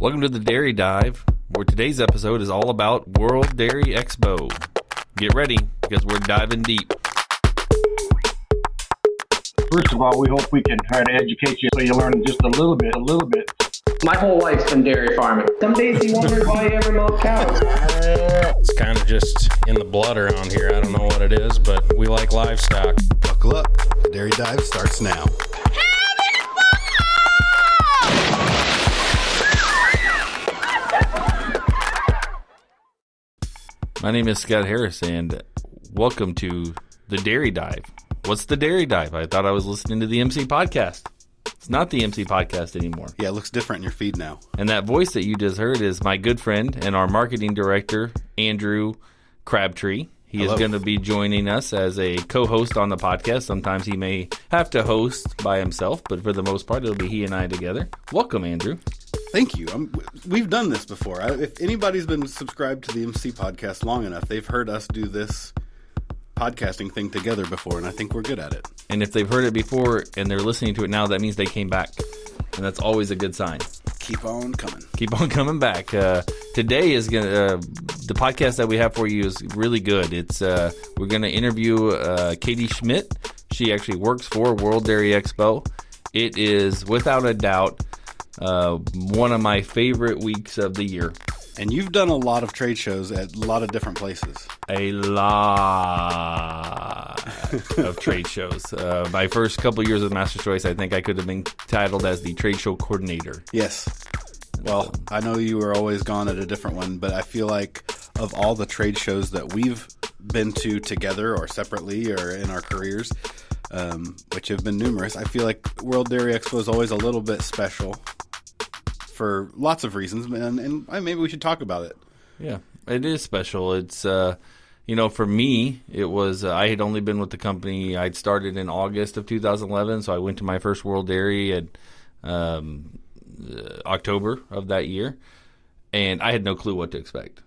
Welcome to the Dairy Dive, where today's episode is all about World Dairy Expo. Get ready, because we're diving deep. First of all, we hope we can try to educate you so you learn just a little bit, a little bit. My whole life's been dairy farming. Some days you wonder why you ever milk cows. It's kind of just in the blood around here. I don't know what it is, but we like livestock. Buckle up. The Dairy Dive starts now. My name is Scott Harris, and welcome to the Dairy Dive. What's the Dairy Dive? I thought I was listening to the MC podcast. It's not the MC podcast anymore. Yeah, it looks different in your feed now. And that voice that you just heard is my good friend and our marketing director, Andrew Crabtree. He Hello. is going to be joining us as a co host on the podcast. Sometimes he may have to host by himself, but for the most part, it'll be he and I together. Welcome, Andrew. Thank you. i we've done this before. I, if anybody's been subscribed to the MC podcast long enough, they've heard us do this podcasting thing together before, and I think we're good at it. And if they've heard it before and they're listening to it now, that means they came back. And that's always a good sign. Keep on coming. Keep on coming back. Uh, today is gonna uh, the podcast that we have for you is really good. It's uh, we're gonna interview uh, Katie Schmidt. She actually works for World Dairy Expo. It is without a doubt uh, one of my favorite weeks of the year. And you've done a lot of trade shows at a lot of different places. A lot of trade shows. Uh, my first couple years with Master Choice, I think I could have been titled as the trade show coordinator. Yes. Well, I know you were always gone at a different one, but I feel like of all the trade shows that we've been to together or separately or in our careers, um, which have been numerous, I feel like World Dairy Expo is always a little bit special for lots of reasons, and, and maybe we should talk about it. Yeah, it is special. It's uh, you know, for me, it was uh, I had only been with the company. I'd started in August of 2011, so I went to my first World Dairy at um, uh, October of that year, and I had no clue what to expect.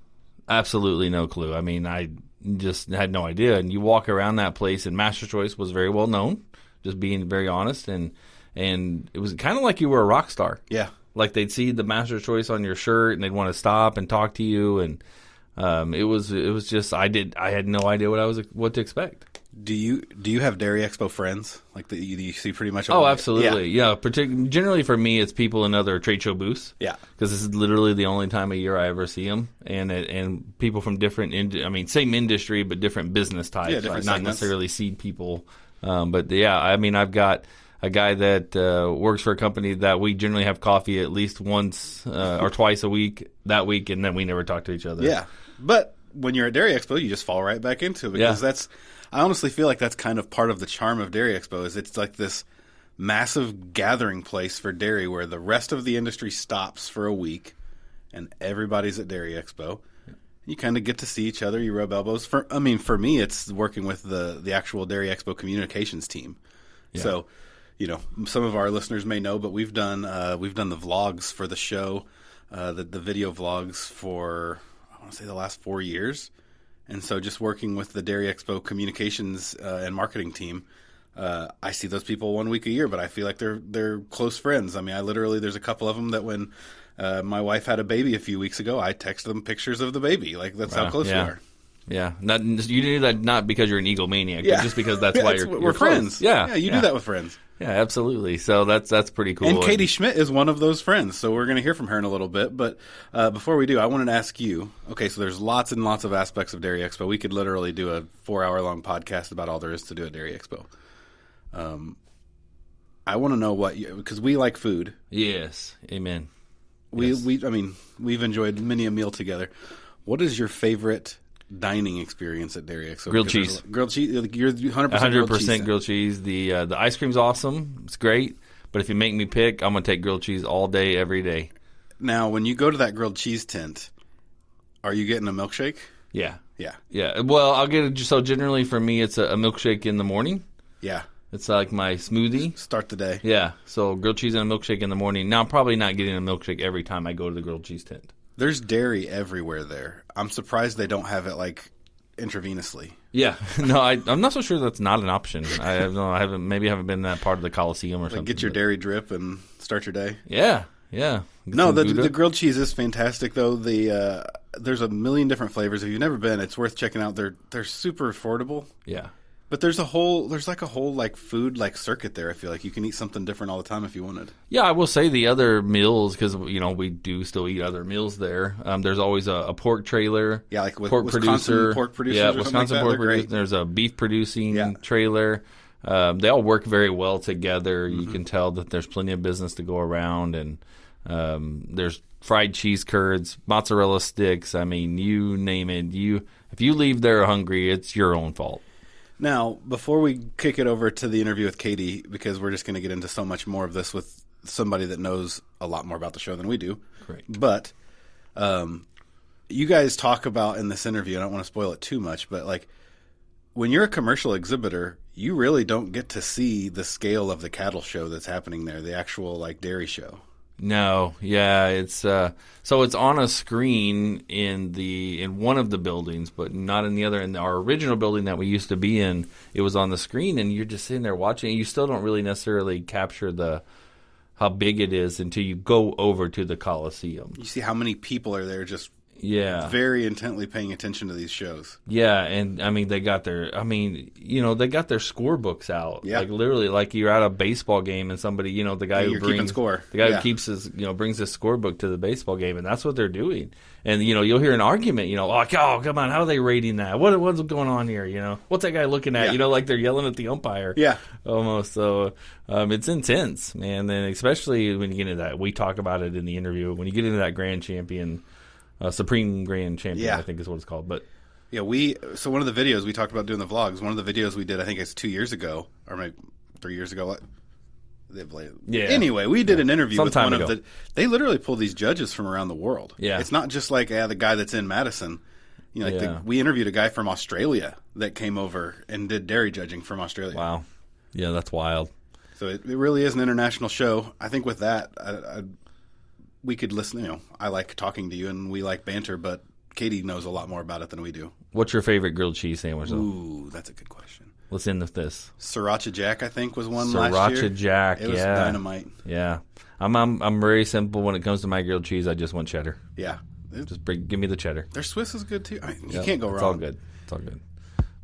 Absolutely no clue. I mean, I just had no idea. And you walk around that place, and Master Choice was very well known. Just being very honest, and and it was kind of like you were a rock star. Yeah. Like they'd see the master choice on your shirt and they'd want to stop and talk to you and um, it was it was just I did I had no idea what I was what to expect. Do you do you have Dairy Expo friends like that you, you see pretty much? Oh, absolutely. Yeah, partic- generally for me it's people in other trade show booths. Yeah. Because this is literally the only time of year I ever see them and it, and people from different ind- I mean same industry but different business types, Yeah, like not necessarily seed people. Um, but yeah, I mean I've got a guy that uh, works for a company that we generally have coffee at least once uh, or twice a week that week, and then we never talk to each other. Yeah, but when you're at Dairy Expo, you just fall right back into it because Yeah. that's. I honestly feel like that's kind of part of the charm of Dairy Expo is it's like this massive gathering place for dairy where the rest of the industry stops for a week, and everybody's at Dairy Expo. You kind of get to see each other. You rub elbows. For I mean, for me, it's working with the the actual Dairy Expo communications team. So, you know, some of our listeners may know, but we've done uh, we've done the vlogs for the show, uh, the the video vlogs for I want to say the last four years, and so just working with the Dairy Expo communications uh, and marketing team. Uh, I see those people one week a year, but I feel like they're they're close friends. I mean, I literally there's a couple of them that when uh, my wife had a baby a few weeks ago, I text them pictures of the baby. Like that's how close yeah. we are. Yeah, not, you do that not because you're an egomaniac, but just because that's why you're we're you're friends. Yeah, yeah, you yeah. do that with friends. Yeah, absolutely. So that's that's pretty cool. And Katie Schmidt is one of those friends, so we're going to hear from her in a little bit. But uh, before we do, I wanted to ask you. Okay, so there's lots and lots of aspects of Dairy Expo. We could literally do a four-hour-long podcast about all there is to do at Dairy Expo. Um, I want to know what because we like food. yes, amen. We Yes. we I mean we've enjoyed many a meal together. What is your favorite dining experience at Dairy Expo? Grilled cheese. Grilled cheese. You're 100 hundred grilled cheese. percent grilled cheese. The uh, the ice cream's awesome. It's great. But if you make me pick, I'm gonna take grilled cheese all day, every day. Now, when you go to that grilled cheese tent, are you getting a milkshake? Yeah, Yeah, yeah. Well, I'll get it. So generally for me, it's a, a milkshake in the morning. yeah. It's like my smoothie. Start the day. Yeah. So grilled cheese and a milkshake in the morning. Now I'm probably not getting a milkshake every time I go to the grilled cheese tent. There's dairy everywhere there. I'm surprised they don't have it like intravenously. Yeah, no, I, I'm not so sure that's not an option. I don't know. I haven't maybe I haven't been that part of the Coliseum or Like something. get your but- dairy drip and start your day. Yeah, Yeah. Get No, the, the grilled cheese is fantastic though. The uh, there's a million different flavors. If you've never been, it's worth checking out. They're they're super affordable. yeah. But there's a whole there's like a whole like food like circuit there. I feel like you can eat something different all the time if you wanted. Yeah, I will say the other meals because you know we do still eat other meals there. Um, there's always a, a pork trailer. Yeah, like with pork Wisconsin producer, pork producers Yeah, something like Wisconsin pork producer. There's a beef producing Yeah. trailer. Um, they all work very well together. You Mm-hmm. can tell that there's plenty of business to go around, and um, there's fried cheese curds, mozzarella sticks. I mean, you name it. You if you leave there hungry, it's your own fault. Now, before we kick it over to the interview with Katie, because we're just going to get into so much more of this with somebody that knows a lot more about the show than we do. Correct. But um, you guys talk about in this interview, I don't want to spoil it too much, but like when you're a commercial exhibitor, you really don't get to see the scale of the cattle show that's happening there, the actual like dairy show. No, yeah, it's uh, so it's on a screen in the in one of the buildings, but not in the other. In our original building that we used to be in, it was on the screen, and you're just sitting there watching. it. You still don't really necessarily capture the how big it is until you go over to the Coliseum. You see how many people are there just Yeah, very intently paying attention to these shows. Yeah, and I mean they got their I mean, you know, they got their scorebooks out. Yeah. Like literally like you're at a baseball game and somebody, you know, the guy Yeah, who you're brings score. the guy Yeah. who keeps his, you know, brings his scorebook to the baseball game and that's what they're doing. And you know, you'll hear an argument, you know, like, "Oh, come on, how are they rating that? What what's going on here, you know? What's that guy looking at?" Yeah. You know, like they're yelling at the umpire. Yeah. Almost. So um, it's intense, man. And then, especially when you get into that, we talk about it in the interview. When you get into that grand champion, uh, supreme grand champion, Yeah. I think is what it's called. But Yeah, we so one of the videos we talked about doing the vlogs. One of the videos we did, I think it's two years ago or maybe three years ago. Yeah. Anyway, we did an interview Some with one ago. of the. They literally pull these judges from around the world. Yeah. it's not just like yeah, the guy that's in Madison. You know, like Yeah. the, we interviewed a guy from Australia that came over and did dairy judging from Australia. wow, yeah, that's wild. So it, it really is an international show. I think with that, I, I, we could listen. You know, I like talking to you, and we like banter, but Katie knows a lot more about it than we do. What's your favorite grilled cheese sandwich? Though? Ooh, that's a good question. Let's end with this. Sriracha Jack, I think, was one last year. Sriracha Jack. It was yeah, dynamite. Yeah, I'm, I'm I'm very simple when it comes to my grilled cheese. I just want cheddar. Yeah, Just bring, give me the cheddar. their Swiss is good too. I mean, you can't go wrong. it's all good. It's all good.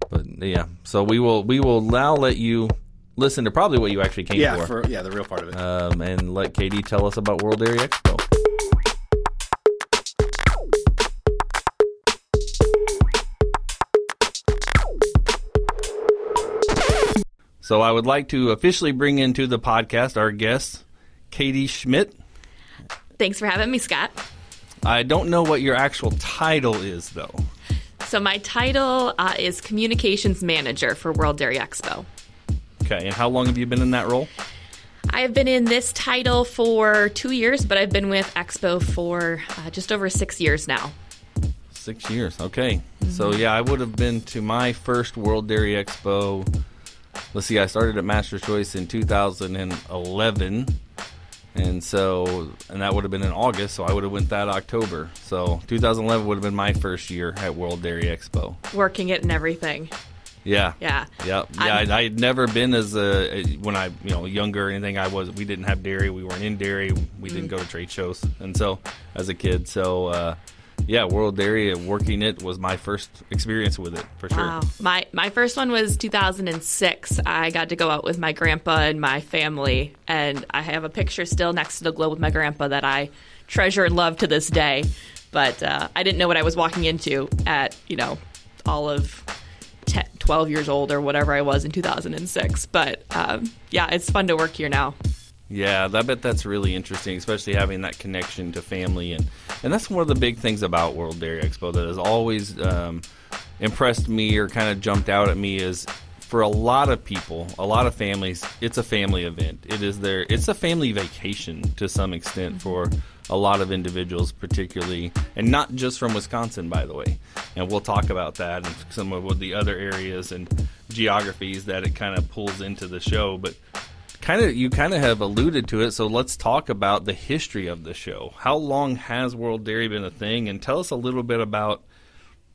But yeah, so we will we will now let you listen to probably what you actually came Yeah, for, for yeah, the real part of it. um, and let Katie tell us about World Dairy Expo. So I would like to officially bring into the podcast our guest, Katie Schmidt. Thanks for having me, Scott. I don't know what your actual title is, though. So, my title uh, is Communications Manager for World Dairy Expo. Okay, and how long have you been in that role? I have been in this title for two years, but I've been with Expo for uh, just over six years now. Six years. Okay. So yeah, I would have been to my first World Dairy Expo. Let's see, I started at Master's Choice in 2011, and so and that would have been in August. So I would have went that October. So 2011 would have been my first year at World Dairy Expo. Working it and everything. Yeah. Yeah. Yep. Yeah, I'm- I, I had never been as a when I you know younger or anything. I was we didn't have dairy. We weren't in dairy. We didn't go to trade shows, and so as a kid, so uh, yeah, World Dairy working it was my first experience with it for sure. Wow. My my first one was 2006. I got to go out with my grandpa and my family, and I have a picture still next to the globe with my grandpa that I treasure and love to this day. But uh, I didn't know what I was walking into at you know all of 10, 12 years old or whatever I was in 2006. But um, yeah, it's fun to work here now. Yeah, I bet that's really interesting, especially having that connection to family, and and that's one of the big things about World Dairy Expo that has always um, impressed me or kind of jumped out at me is for a lot of people, a lot of families, it's a family event. It is their, it's a family vacation to some extent for a lot of individuals, particularly, and not just from Wisconsin, by the way. And we'll talk about that and some of the other areas and geographies that it kind of pulls into the show, but kind of you kind of have alluded to it so let's talk about the history of the show. How long has world dairy been a thing? And tell us a little bit about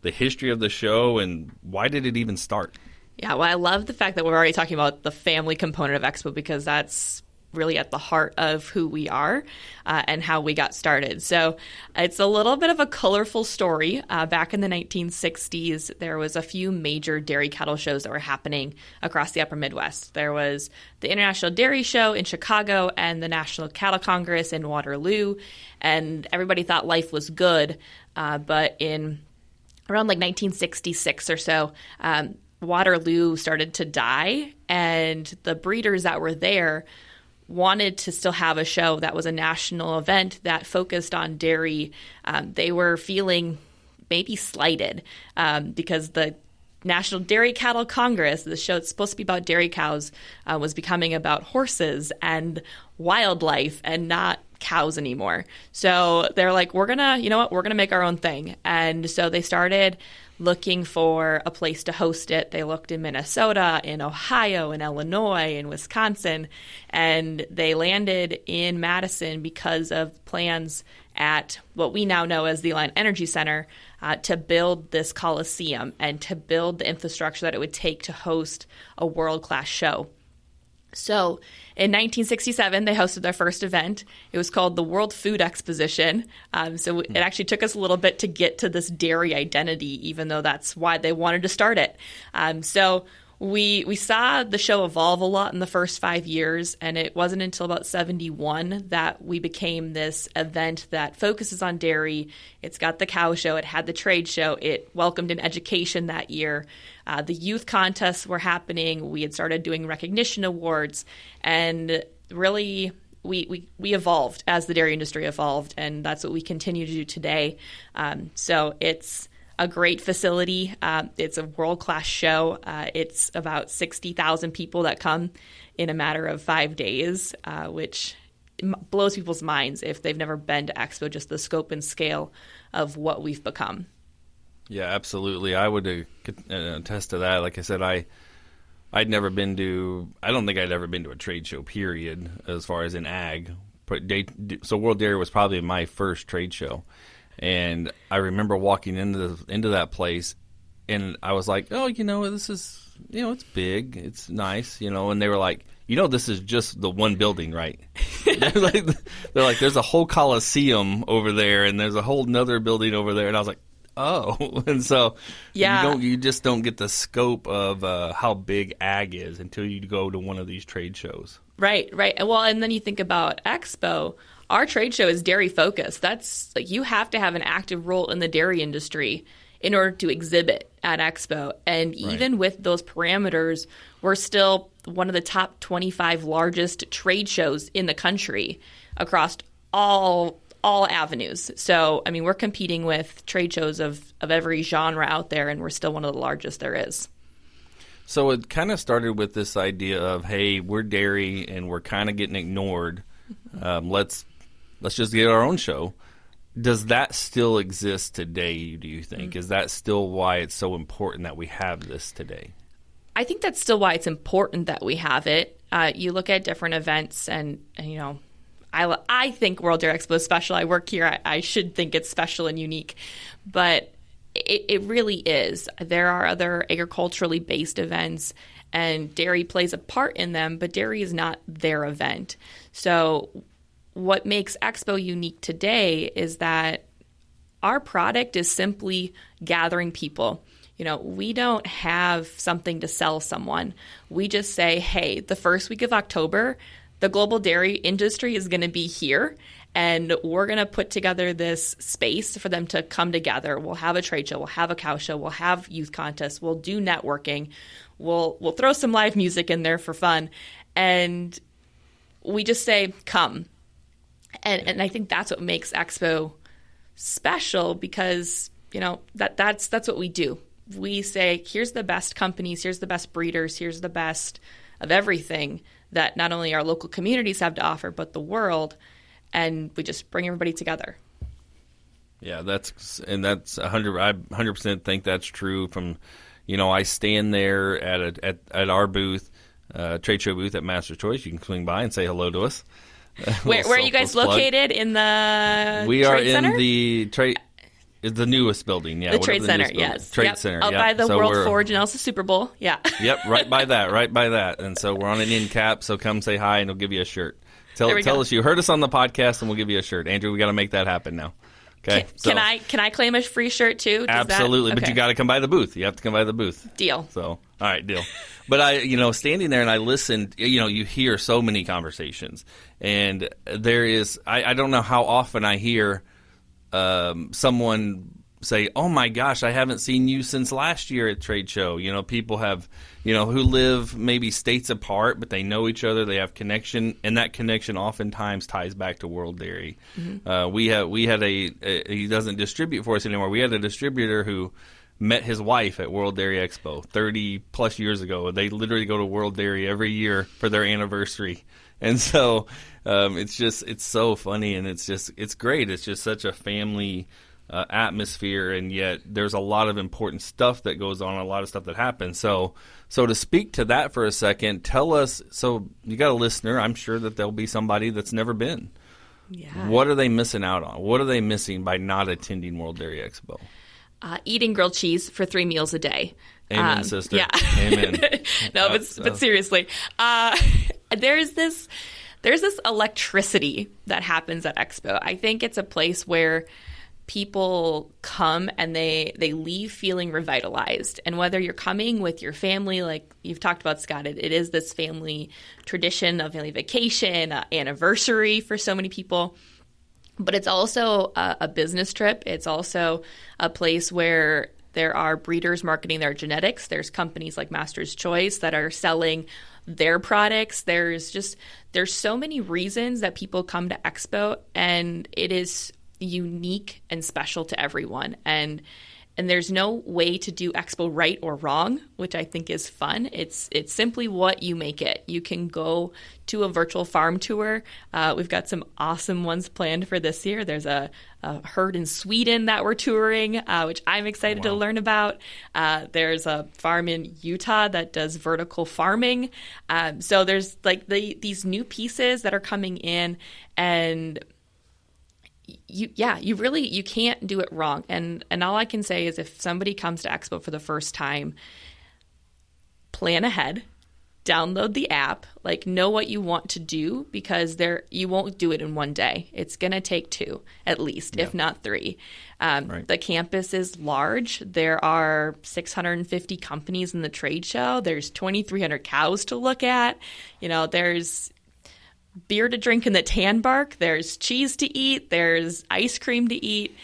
the history of the show and why did it even start? Yeah, well, I love the fact that we're already talking about the family component of Expo because that's really at the heart of who we are uh, and how we got started. So it's a little bit of a colorful story. Uh, back in the 1960s, there was a few major dairy cattle shows that were happening across the upper Midwest. There was the International Dairy Show in Chicago and the National Cattle Congress in Waterloo, and everybody thought life was good. Uh, but in around like 1966 or so, um, Waterloo started to die, and the breeders that were there wanted to still have a show that was a national event that focused on dairy. Um, they were feeling maybe slighted um, because the National Dairy Cattle Congress, the show that's supposed to be about dairy cows, uh, was becoming about horses and wildlife and not cows anymore. So they're like, we're gonna, you know what, we're gonna make our own thing. And so they started looking for a place to host it. They looked in Minnesota, in Ohio, in Illinois, in Wisconsin, and they landed in Madison because of plans at what we now know as the Alliant Energy Center uh, to build this coliseum and to build the infrastructure that it would take to host a world class show. So in 1967, they hosted their first event. It was called the World Food Exposition. Um, so it actually took us a little bit to get to this dairy identity, even though that's why they wanted to start it. Um, so we we saw the show evolve a lot in the first five years, and it wasn't until about seventy one that we became this event that focuses on dairy. It's got the cow show, it had the trade show, it welcomed an education that year. Uh, the youth contests were happening. We had started doing recognition awards, and really we, we, we evolved as the dairy industry evolved, and that's what we continue to do today. Um, so it's a great facility. Uh, it's a world class show. Uh, it's about 60,000 people that come in a matter of five days, uh, which blows people's minds if they've never been to Expo, just the scope and scale of what we've become. Yeah, absolutely. I would uh, attest to that. Like I said, I I'd never been to. I don't think I'd ever been to a trade show. Period. As far as in ag, but so World Dairy was probably my first trade show, and I remember walking into the, into that place, and I was like, oh, you know, this is you know, it's big, it's nice, you know, and they were like, you know, this is just the one building, right? they're, like, they're like, there's a whole coliseum over there, and there's a whole another building over there, and I was like, oh, and so Yeah. you don't, you just don't get the scope of uh, how big ag is until you go to one of these trade shows. Right, right. Well, and then you think about Expo. Our trade show is dairy focused. That's like you have to have an active role in the dairy industry in order to exhibit at Expo. And even with those parameters, we're still one of the top 25 largest trade shows in the country across all all avenues. So, I mean, we're competing with trade shows of of every genre out there and we're still one of the largest there is. So it kind of started with this idea of, hey, we're dairy and we're kind of getting ignored. Um, let's let's just get our own show. Does that still exist today? Do you think is that still why it's so important that we have this today? I think that's still why it's important that we have it. Uh, you look at different events, and, and you know, I I think World Dairy Expo is special. I work here. I, I should think it's special and unique, but it, it really is. There are other agriculturally based events, and dairy plays a part in them, but dairy is not their event. So, what makes Expo unique today is that our product is simply gathering people. You know, we don't have something to sell someone. We just say, hey, the first week of October, the global dairy industry is going to be here. And we're going to put together this space for them to come together. We'll have a trade show, we'll have a cow show, we'll have youth contests, we'll do networking, we'll we'll throw some live music in there for fun, and we just say, come. And and I think that's what makes Expo special because you know that that's that's what we do. We say here's the best companies, here's the best breeders, here's the best of everything that not only our local communities have to offer but the world and we just bring everybody together. Yeah, that's and that's hundred. I hundred percent think that's true. From you know, I stand there at a, at at our booth, uh, trade show booth at Master Choice. You can swing by and say hello to us. Where, where are you guys plug. located in the We are in center? the trade. Is the newest building? Yeah, the trade the center, yes. Trade Yep. center. Out yeah. by the So World we're- Forge and also Super Bowl. Yeah. Yep, right by that, right by that. And so we're on an end cap. So come say hi, and we'll give you a shirt. Tell tell go. us you heard us on the podcast, and we'll give you a shirt. Andrew, we got to make that happen now. Okay. Can, so- can I can I claim a free shirt too? Does that- Absolutely, but you got to come by the booth. You have to come by the booth. deal. So, all right, deal. But I, you know, standing there and I listened, you know, you hear so many conversations, and there is, I, I don't know how often I hear um, someone say, "Oh my gosh, I haven't seen you since last year at trade show." You know, people have, you know, who live maybe states apart, but they know each other. They have connection, and that connection oftentimes ties back to World Dairy. Uh, we have we had a, a he doesn't distribute for us anymore. We had a distributor who met his wife at World Dairy Expo 30 plus years ago. They literally go to World Dairy every year for their anniversary. And so um, it's just it's so funny and it's just it's great. It's just such a family uh, atmosphere and yet there's a lot of important stuff that goes on, a lot of stuff that happens. So so to speak to that for a second, tell us so you got a listener, I'm sure that there'll be somebody that's never been. Yeah. What are they missing out on? What are they missing by not attending World Dairy Expo? Uh, eating grilled cheese for three meals a day. Amen, Um, sister. Yeah. Amen. no, but uh, but seriously, uh, there's this there's this electricity that happens at Expo. I think it's a place where people come and they they leave feeling revitalized and whether you're coming with your family like you've talked about scott it, it is this family tradition of family vacation uh, anniversary for so many people but it's also a, a business trip. It's also a place where there are breeders marketing their genetics. There's companies like Master's Choice that are selling their products. There's just there's so many reasons that people come to Expo, and it is unique and special to everyone. And and there's no way to do expo right or wrong which i think is fun. It's it's simply what you make it. You can go to a virtual farm tour. Uh, we've got some awesome ones planned for this year. There's a, a herd in sweden that we're touring uh, which i'm excited to learn about. Uh, there's a farm in utah that does vertical farming. Um, so there's like the, these new pieces that are coming in and you yeah you really you can't do it wrong. And and all i can say is if somebody comes to expo for the first time plan ahead download the app like know what you want to do because there you won't do it in one day. It's going to take two at least if not three. Um, Right. the campus is large. There are 650 companies in the trade show. There's 2300 cows to look at. You know there's beer to drink in the tan bark. There's cheese to eat. There's ice cream to eat.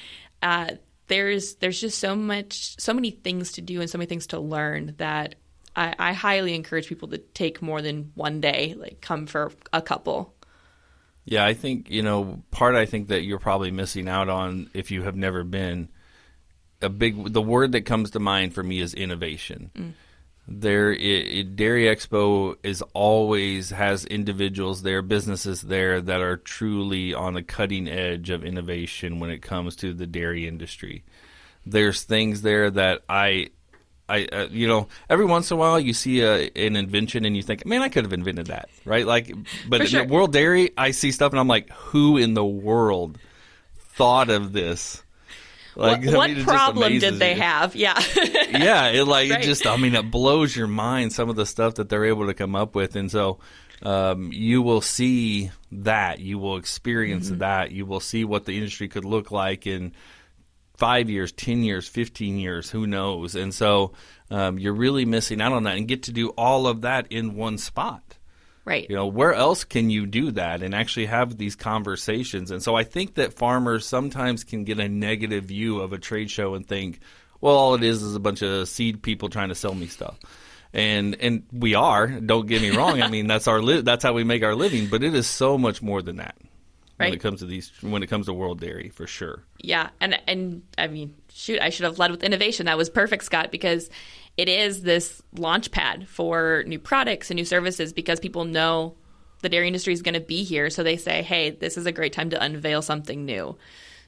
Uh, there's there's just so much, so many things to do and so many things to learn that I, I highly encourage people to take more than one day. Like come for a couple. Yeah, I think you know part. I think that you're probably missing out on if you have never been. A big the word that comes to mind for me is innovation. There, it, it, Dairy Expo is always has individuals there, businesses there that are truly on the cutting edge of innovation when it comes to the dairy industry. There's things there that I I, uh, you know, every once in a while you see a, an invention and you think, man, I could have invented that, right? Like, but For in the World Dairy, I see stuff and I'm like, who in the world thought of this? Like, what I mean, just problem did they you. have? Yeah. yeah, it like Right. it just I mean it blows your mind some of the stuff that they're able to come up with, and so um, you will see that you will experience Mm-hmm. that you will see what the industry could look like in five years, ten years, fifteen years, who knows? And so um, you're really missing out on that, and get to do all of that in one spot. Right. You know, where else can you do that and actually have these conversations? And so I think that farmers sometimes can get a negative view of a trade show and think, well, all it is is a bunch of seed people trying to sell me stuff. And and we are, don't get me wrong. I mean, that's our li- that's how we make our living, but it is so much more than that. When it comes to these when it comes to world dairy, for sure. Yeah, and and I mean, shoot, I should have led with innovation. That was perfect, Scott, because it is this launch pad for new products and new services because people know the dairy industry is going to be here, so they say, "Hey, this is a great time to unveil something new."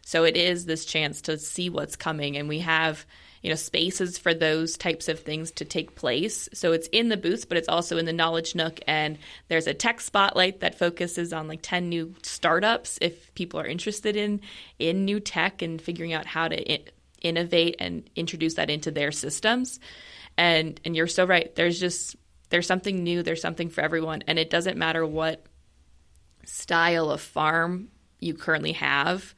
So it is this chance to see what's coming, and we have you know spaces for those types of things to take place. So it's in the booth, but it's also in the knowledge nook, and there's a tech spotlight that focuses on like ten new startups if people are interested in in new tech and figuring out how to i- innovate and introduce that into their systems. And and you're so right. There's just there's something new. There's something for everyone, and it doesn't matter what style of farm you currently have,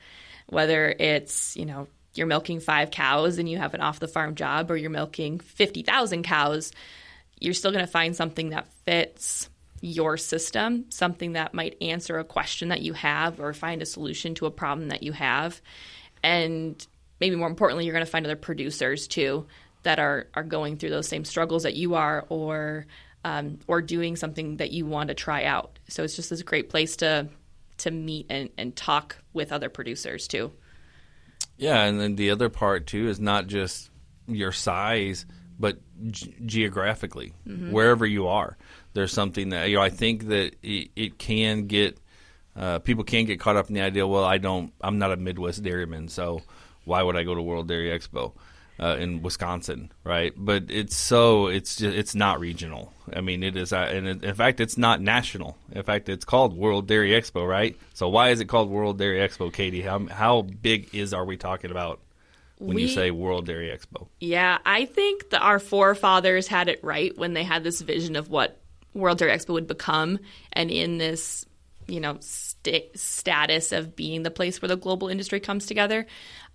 whether it's, you know, you're milking five cows and you have an off the farm job, or you're milking 50,000 cows, you're still going to find something that fits your system, something that might answer a question that you have or find a solution to a problem that you have. And maybe more importantly, you're going to find other producers too that are, are going through those same struggles that you are or um, or doing something that you want to try out. So it's just this great place to to meet and, and talk with other producers too. Yeah, and then the other part too is not just your size, but g- geographically, wherever you are, there's something that you know. I think that it, it can get uh, people can get caught up in the idea. Well, I don't. I'm not a Midwest dairyman, so why would I go to World Dairy Expo? Uh, in Wisconsin, right? But it's so it's just, it's not regional. I mean, it is, uh, and it, in fact, it's not national. In fact, it's called World Dairy Expo, right? So why is it called World Dairy Expo, Katie? How how big is are we talking about when you say World Dairy Expo? Yeah, I think that our forefathers had it right when they had this vision of what World Dairy Expo would become, and in this, you know, sta- status of being the place where the global industry comes together.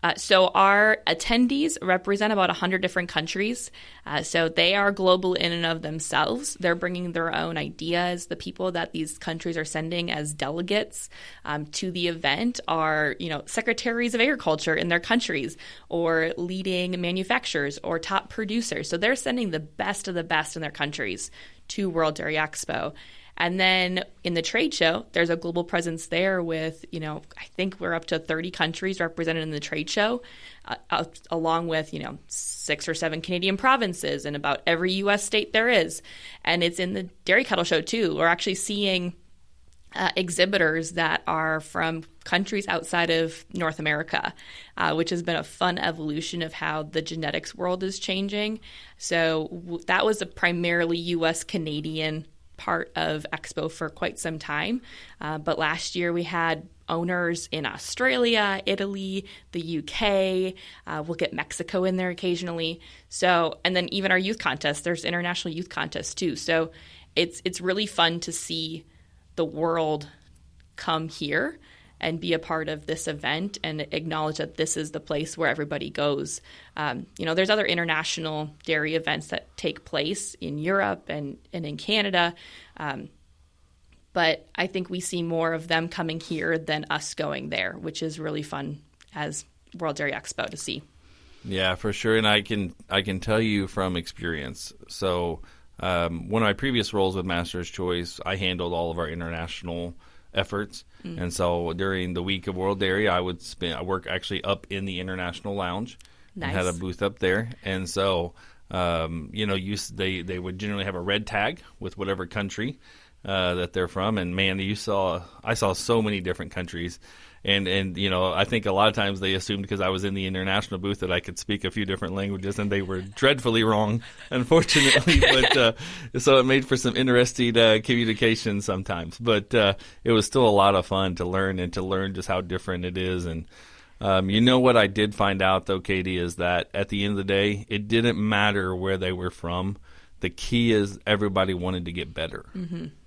Uh, so our attendees represent about 100 different countries. Uh, so they are global in and of themselves. They're bringing their own ideas. The people that these countries are sending as delegates um, to the event are, you know, secretaries of agriculture in their countries or leading manufacturers or top producers. So they're sending the best of the best in their countries to World Dairy Expo. And then in the trade show, there's a global presence there with, you know, I think we're up to 30 countries represented in the trade show, uh, along with, you know, six or seven Canadian provinces and about every U.S. state there is. And it's in the Dairy Cattle Show too. We're actually seeing uh, exhibitors that are from countries outside of North America, uh, which has been a fun evolution of how the genetics world is changing. So w- that was a primarily U.S. Canadian part of Expo for quite some time. Uh, but last year we had owners in Australia, Italy, the UK. Uh, we'll get Mexico in there occasionally. So, and then even our youth contest. There's international youth contests too. So, it's it's really fun to see the world come here and be a part of this event and acknowledge that this is the place where everybody goes. Um, you know, there's other international dairy events that take place in Europe and, and in Canada. Um, but I think we see more of them coming here than us going there, which is really fun as World Dairy Expo to see. Yeah, for sure, and I can I can tell you from experience. So, um, one of my previous roles with Master's Choice, I handled all of our international efforts, and so during the week of World Dairy, I would spend I work actually up in the international lounge Nice. and had a booth up there, and so um, you know, you they they would generally have a red tag with whatever country uh, that they're from, and man, you saw I saw so many different countries. And and you know I think a lot of times they assumed because I was in the international booth that I could speak a few different languages and they were dreadfully wrong, unfortunately. but uh, so it made for some interesting uh, communication sometimes. But uh, it was still a lot of fun to learn and to learn just how different it is. And um, you know what I did find out though, Katie, is that at the end of the day, it didn't matter where they were from. The key is everybody wanted to get better.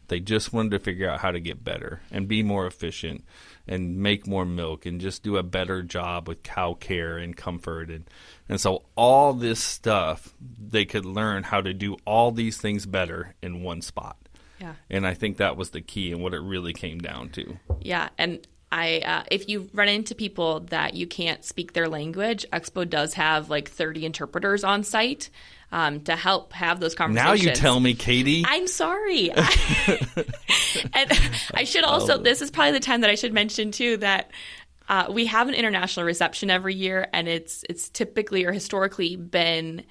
They just wanted to figure out how to get better and be more efficient and make more milk and just do a better job with cow care and comfort and and so all this stuff they could learn how to do all these things better in one spot. Yeah. And I think that was the key and what it really came down to. Yeah, and I uh, if you run into people that you can't speak their language, Expo does have like 30 interpreters on site um, to help have those conversations. Now you tell me, Katie. I'm sorry. and I should also, this is probably the time that I should mention too that uh, we have an international reception every year, and it's it's typically or historically been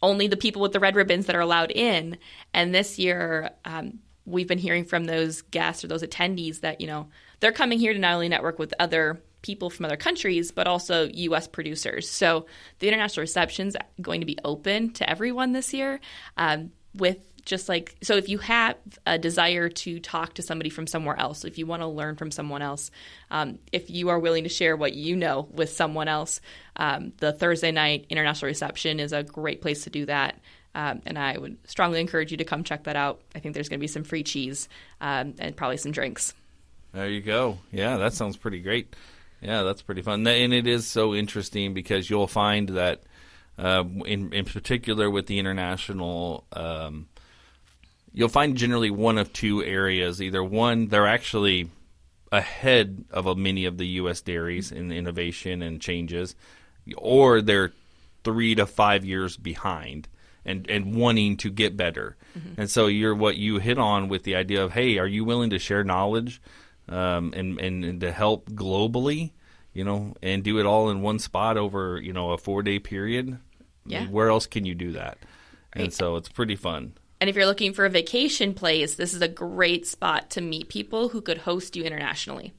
only the people with the red ribbons that are allowed in. And this year, um, we've been hearing from those guests or those attendees that you know they're coming here to not only network with other people from other countries, but also U.S. producers. So the international reception's going to be open to everyone this year. Um, with just like so, if you have a desire to talk to somebody from somewhere else, if you want to learn from someone else, um, if you are willing to share what you know with someone else, um, the Thursday night international reception is a great place to do that. Um, and I would strongly encourage you to come check that out. I think there's going to be some free cheese um, and probably some drinks. There you go. Yeah, that sounds pretty great. Yeah, that's pretty fun, and it is so interesting because you'll find that, uh, in in particular with the international, um, you'll find generally one of two areas. Either one, they're actually ahead of a, many of the U.S. dairies in innovation and changes, or they're three to five years behind and and wanting to get better. And so you're what you hit on with the idea of hey, are you willing to share knowledge um, and, and to help globally, you know, and do it all in one spot over you know a four day period? Yeah. Where else can you do that? And so it's pretty fun. And if you're looking for a vacation place, this is a great spot to meet people who could host you internationally.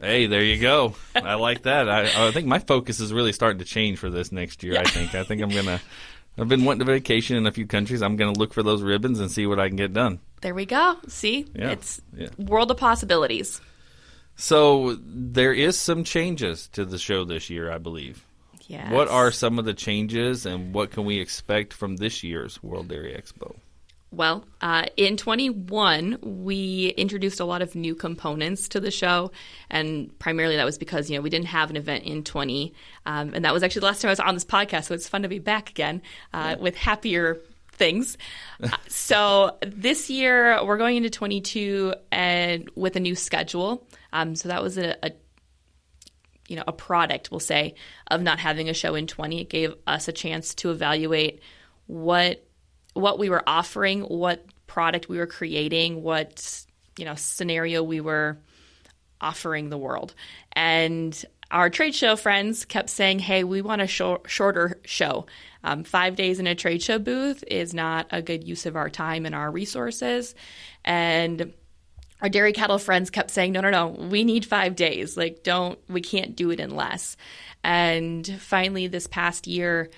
Hey, there you go. I like that. I, I think my focus is really starting to change for this next year. I think. I think I'm gonna. I've been wanting to vacation in a few countries. I'm gonna look for those ribbons and see what I can get done. There we go. See, Yeah, it's yeah. world of possibilities. So there is some changes to the show this year, I believe. Yeah. What are some of the changes, and what can we expect from this year's World Dairy Expo? Well, uh, in 21, we introduced a lot of new components to the show, and primarily that was because you know we didn't have an event in 20, um, and that was actually the last time I was on this podcast, so it's fun to be back again uh, with happier things. Uh, so this year we're going into 22 and with a new schedule. Um, so that was a, a you know a product we'll say of not having a show in 20 it gave us a chance to evaluate what what we were offering what product we were creating what you know scenario we were offering the world and our trade show friends kept saying hey we want a shor- shorter show um, five days in a trade show booth is not a good use of our time and our resources and our dairy cattle friends kept saying, no, no, no, we need five days. Like, don't, we can't do it in less. And finally, this past year,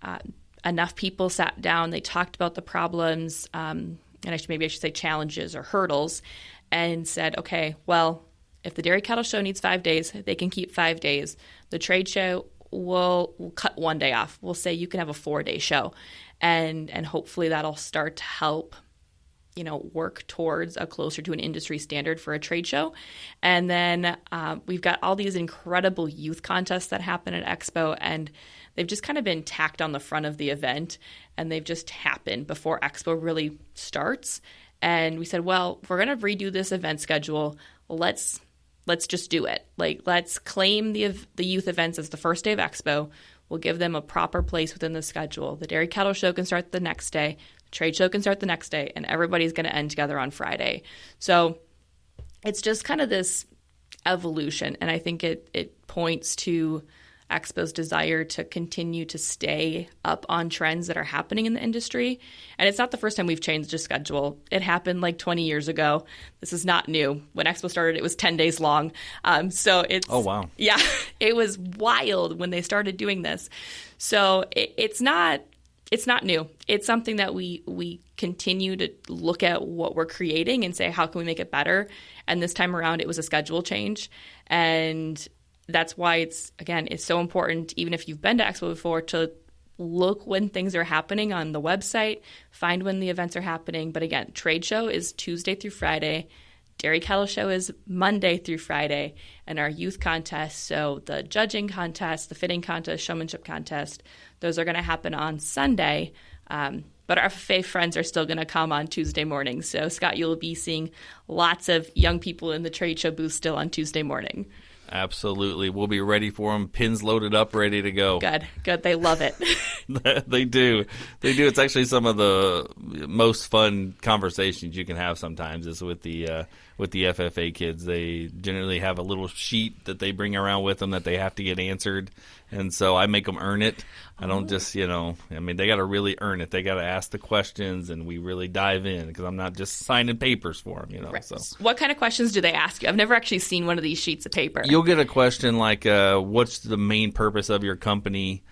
uh, enough people sat down, they talked about the problems, um, and I should, maybe I should say challenges or hurdles, and said, okay, well, if the dairy cattle show needs five days, they can keep five days. The trade show will will cut one day off. We'll say you can have a four day show, and and hopefully that'll start to help you know, work towards a closer to an industry standard for a trade show. And then um, we've got all these incredible youth contests that happen at Expo, and they've just kind of been tacked on the front of the event, and they've just happened before Expo really starts. And we said, well, we're going to redo this event schedule. Let's let's just do it. Like let's claim the the youth events as the first day of Expo. We'll give them a proper place within the schedule. The dairy cattle show can start the next day. The trade show can start the next day, and everybody's going to end together on Friday. So it's just kind of this evolution, and I think it it points to Expo's desire to continue to stay up on trends that are happening in the industry. And it's not the first time we've changed a schedule. It happened like 20 years ago. This is not new. When Expo started, it was 10 days long. Um, so it's Oh, wow. yeah, it was wild when they started doing this. So it, it's not it's not new. It's something that we we continue to look at what we're creating and say how can we make it better. And this time around, it was a schedule change, and that's why it's again it's so important. Even if you've been to Expo before, to look when things are happening on the website, find when the events are happening. But again, trade show is Tuesday through Friday. Dairy Cattle Show is Monday through Friday, and our youth contest, so the judging contest, the fitting contest, showmanship contest, those are going to happen on Sunday. Um, but our FFA friends are still going to come on Tuesday morning. So, Scott, you'll be seeing lots of young people in the trade show booth still on Tuesday morning. Absolutely, we'll be ready for them. Pins loaded up, ready to go. Good, good. They love it. they do. They do. It's actually some of the most fun conversations you can have sometimes is with the uh, with the FFA kids. They generally have a little sheet that they bring around with them that they have to get answered, and so I make them earn it. I don't just you know. I mean, they got to really earn it. They got to ask the questions, and we really dive in because I'm not just signing papers for them. You know. So what kind of questions do they ask you? I've never actually seen one of these sheets of paper. you'll get a question like, uh, "What's the main purpose of your company?"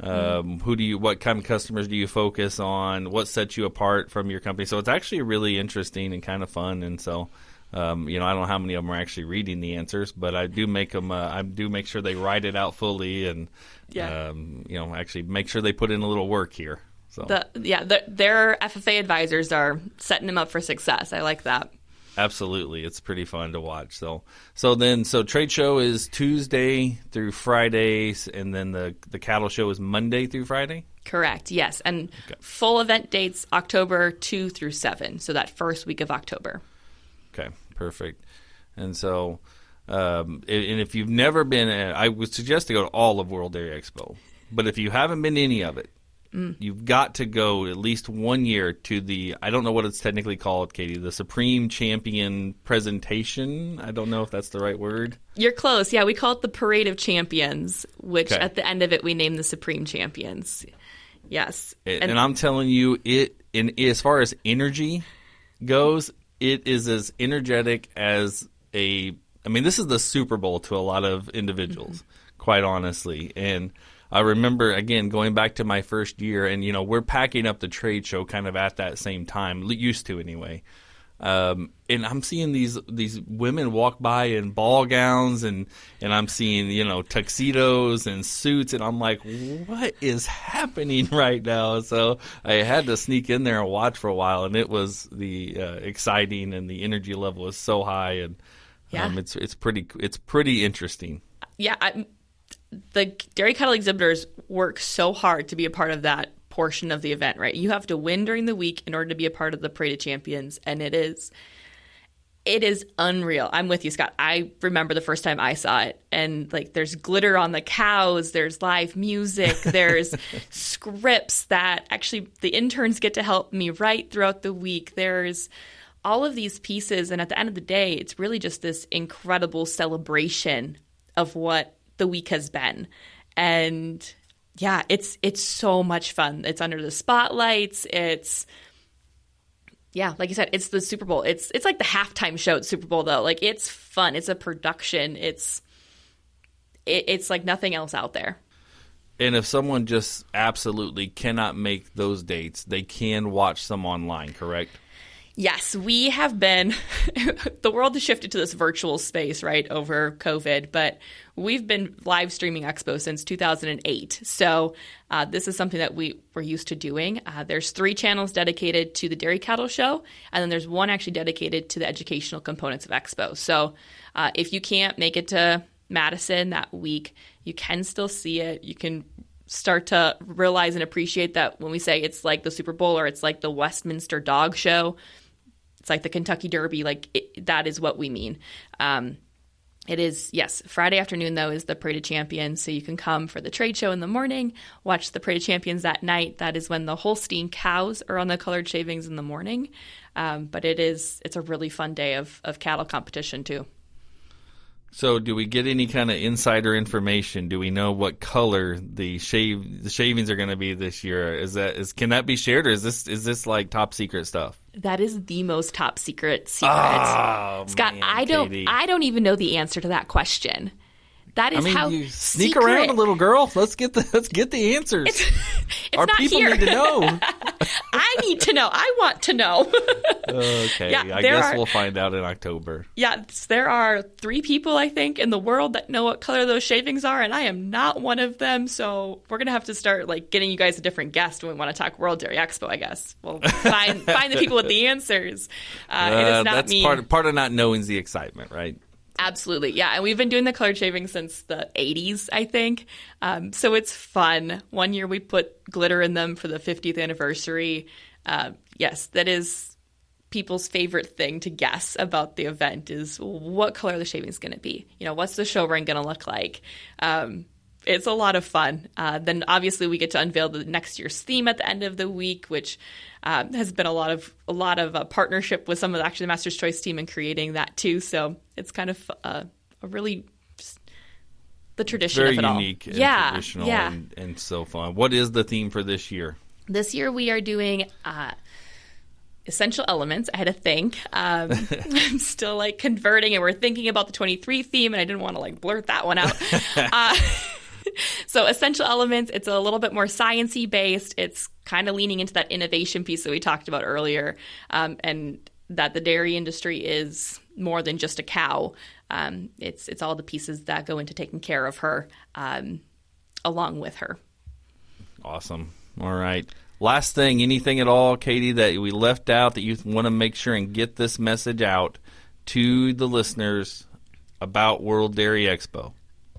Um, who do you? What kind of customers do you focus on? What sets you apart from your company? So it's actually really interesting and kind of fun. And so, um, you know, I don't know how many of them are actually reading the answers, but I do make them. Uh, I do make sure they write it out fully, and Yeah. um, you know, actually make sure they put in a little work here. So the yeah, the, their FFA advisors are setting them up for success. I like that. Absolutely, it's pretty fun to watch. So, so then, so trade show is Tuesday through Fridays, and then the the cattle show is Monday through Friday. Correct. Yes, and full event dates October two through seven. So that first week of October. Okay, perfect. And so, um, and and if you've never been, uh, I would suggest to go to all of World Dairy Expo. But if you haven't been to any of it, you've got to go at least one year to the. I don't know what it's technically called, Katie. The Supreme Champion presentation. I don't know if that's the right word. You're close. Yeah, we call it the Parade of Champions, which Okay. at the end of it we name the Supreme Champions. Yes. And, and I'm telling you, it in as far as energy goes, it is as energetic as a. I mean, this is the Super Bowl to a lot of individuals, mm-hmm. quite honestly. And I remember again going back to my first year, and you know we're packing up the trade show kind of at that same time, used to anyway. Um, and I'm seeing these these women walk by in ball gowns and and I'm seeing you know tuxedos and suits and I'm like what is happening right now so I had to sneak in there and watch for a while and it was the uh, exciting and the energy level was so high and Yeah. um, it's it's pretty it's pretty interesting yeah, I, the dairy cattle exhibitors work so hard to be a part of that portion of the event, right? You have to win during the week in order to be a part of the Parade of Champions, and it is it is unreal. I'm with you, Scott. I remember the first time I saw it, and like there's glitter on the cows, there's live music, there's scripts that actually the interns get to help me write throughout the week. There's all of these pieces, and at the end of the day, it's really just this incredible celebration of what the week has been. And yeah, it's it's so much fun. It's under the spotlights. It's yeah, like you said, it's the Super Bowl. It's it's like the halftime show at Super Bowl though. Like it's fun. It's a production. It's it, it's like nothing else out there. and if someone just absolutely cannot make those dates they can watch some online correct Yes, we have been. the world has shifted to this virtual space, right, over COVID, but we've been live streaming Expo since 2008. So uh, this is something that we were used to doing. Uh, there's three channels dedicated to the Dairy Cattle Show, and then there's one actually dedicated to the educational components of Expo. So uh, if you can't make it to Madison that week, you can still see it. You can start to realize and appreciate that when we say it's like the Super Bowl or it's like the Westminster Dog Show, it's like the Kentucky Derby. Like it, that is what we mean. Um, it is yes. Friday afternoon though is the Parade of Champions, so you can come for the trade show in the morning, watch the Parade of Champions that night. That is when the Holstein cows are on the colored shavings in the morning. Um, but it is it's a really fun day of of cattle competition too. So, do we get any kind of insider information? Do we know what color the shave the shavings are going to be this year? Is that is can that be shared, or is this is this like top secret stuff? That is the most top secret secret. Oh, Scott, man, I don't Katie. I don't even know the answer to that question. That is I mean, how you sneak secret- around a little, girl. Let's get the let's get the answers. It's Our not people here. need to know. I need to know. I want to know. okay, Yeah, I guess are- we'll find out in October. yes, there are three people I think in the world that know what color those shavings are, and I am not one of them. So we're gonna have to start like getting you guys a different guest when we want to talk World Dairy Expo. I guess we'll find find the people with the answers. Uh, Uh, is not that's me. part part of not knowing the excitement, right? Absolutely. Yeah. And we've been doing the colored shaving since the 80s, I think. Um, so it's fun. One year we put glitter in them for the 50th anniversary. Uh, yes, that is people's favorite thing to guess about the event is what color the shaving is going to be. You know, what's the show ring going to look like? Um, it's a lot of fun. Uh, then obviously we get to unveil the next year's theme at the end of the week, which um, has been a lot of a lot of uh, partnership with some of the actually the Master's Choice team in creating that too. So it's kind of uh, a really the tradition Very of it all. unique and yeah, traditional yeah. and, and so fun. What is the theme for this year? This year we are doing uh, essential elements. I had to think. Um, I'm still like converting, and we're thinking about the 23 theme, and I didn't want to like blurt that one out. uh, so essential elements. It's a little bit more sciency based. It's kind of leaning into that innovation piece that we talked about earlier, um, and that the dairy industry is more than just a cow. Um, it's it's all the pieces that go into taking care of her, um, along with her. Awesome. All right. last thing, anything at all, Katie, that we left out that you want to make sure and get this message out to the listeners about World Dairy Expo?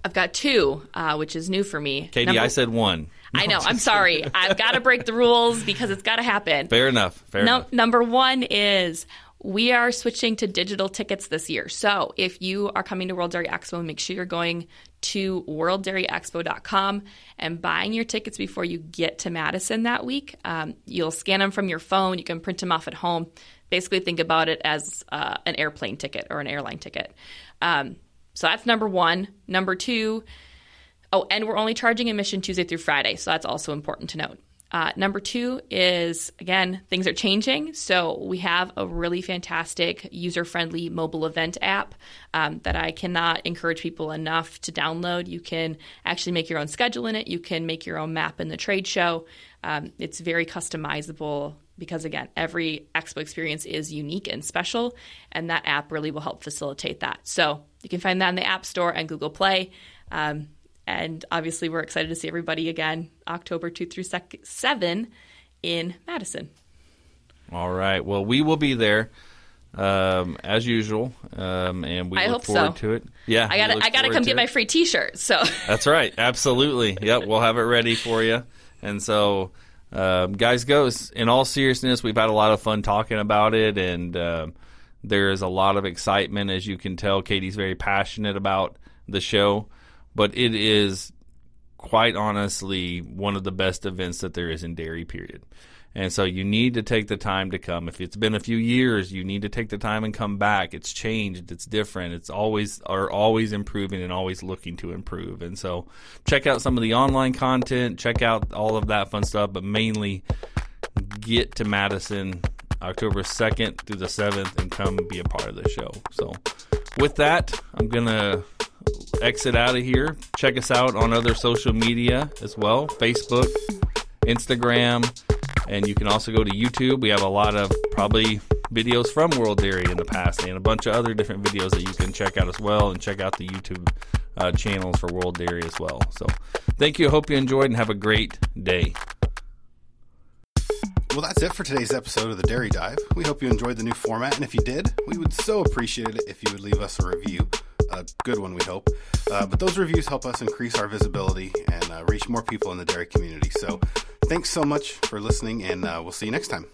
I've got two, uh, which is new for me. Katie, Number- I said one. I know. I'm sorry. I've got to break the rules because it's got to happen. Fair enough. Fair Num- enough. number one is we are switching to digital tickets this year. So if you are coming to World Dairy Expo, make sure you're going to worlddairyexpo.com and buying your tickets before you get to Madison that week. Um, you'll scan them from your phone. You can print them off at home. Basically, think about it as uh, an airplane ticket or an airline ticket. Um, so that's number one. Number two, Oh, and we're only charging admission Tuesday through Friday, so that's also important to note. Uh, number two is again, things are changing. So we have a really fantastic user friendly mobile event app um, that I cannot encourage people enough to download. You can actually make your own schedule in it, you can make your own map in the trade show. Um, it's very customizable because, again, every expo experience is unique and special, and that app really will help facilitate that. So you can find that in the App Store and Google Play. Um, and obviously, we're excited to see everybody again October 2 through 7 in Madison. All right. Well, we will be there um, as usual, um, and we I look hope forward so. to it. Yeah, I gotta, I gotta come get it. my free T-shirt. So That's right. Absolutely. Yep. We'll have it ready for you. And so, um, guys, goes in all seriousness, we've had a lot of fun talking about it, and um, there is a lot of excitement, as you can tell. Katie's very passionate about the show, but it is quite honestly one of the best events that there is in dairy. Period. And so you need to take the time to come. If it's been a few years, you need to take the time and come back. It's changed. It's different. It's always are always improving and always looking to improve. And so check out some of the online content, check out all of that fun stuff, but mainly get to Madison October 2nd through the 7th and come be a part of the show. So with that, I'm going to exit out of here. Check us out on other social media as well, Facebook, Instagram, and you can also go to YouTube. We have a lot of probably videos from World Dairy in the past and a bunch of other different videos that you can check out as well and check out the YouTube uh, channels for World Dairy as well. So thank you. Hope you enjoyed and have a great day. Well, that's it for today's episode of the Dairy Dive. We hope you enjoyed the new format, and if you did, we would so appreciate it if you would leave us a review. A good one, we hope. Uh, but those reviews help us increase our visibility and uh, reach more people in the dairy community. So thanks so much for listening, and uh, we'll see you next time.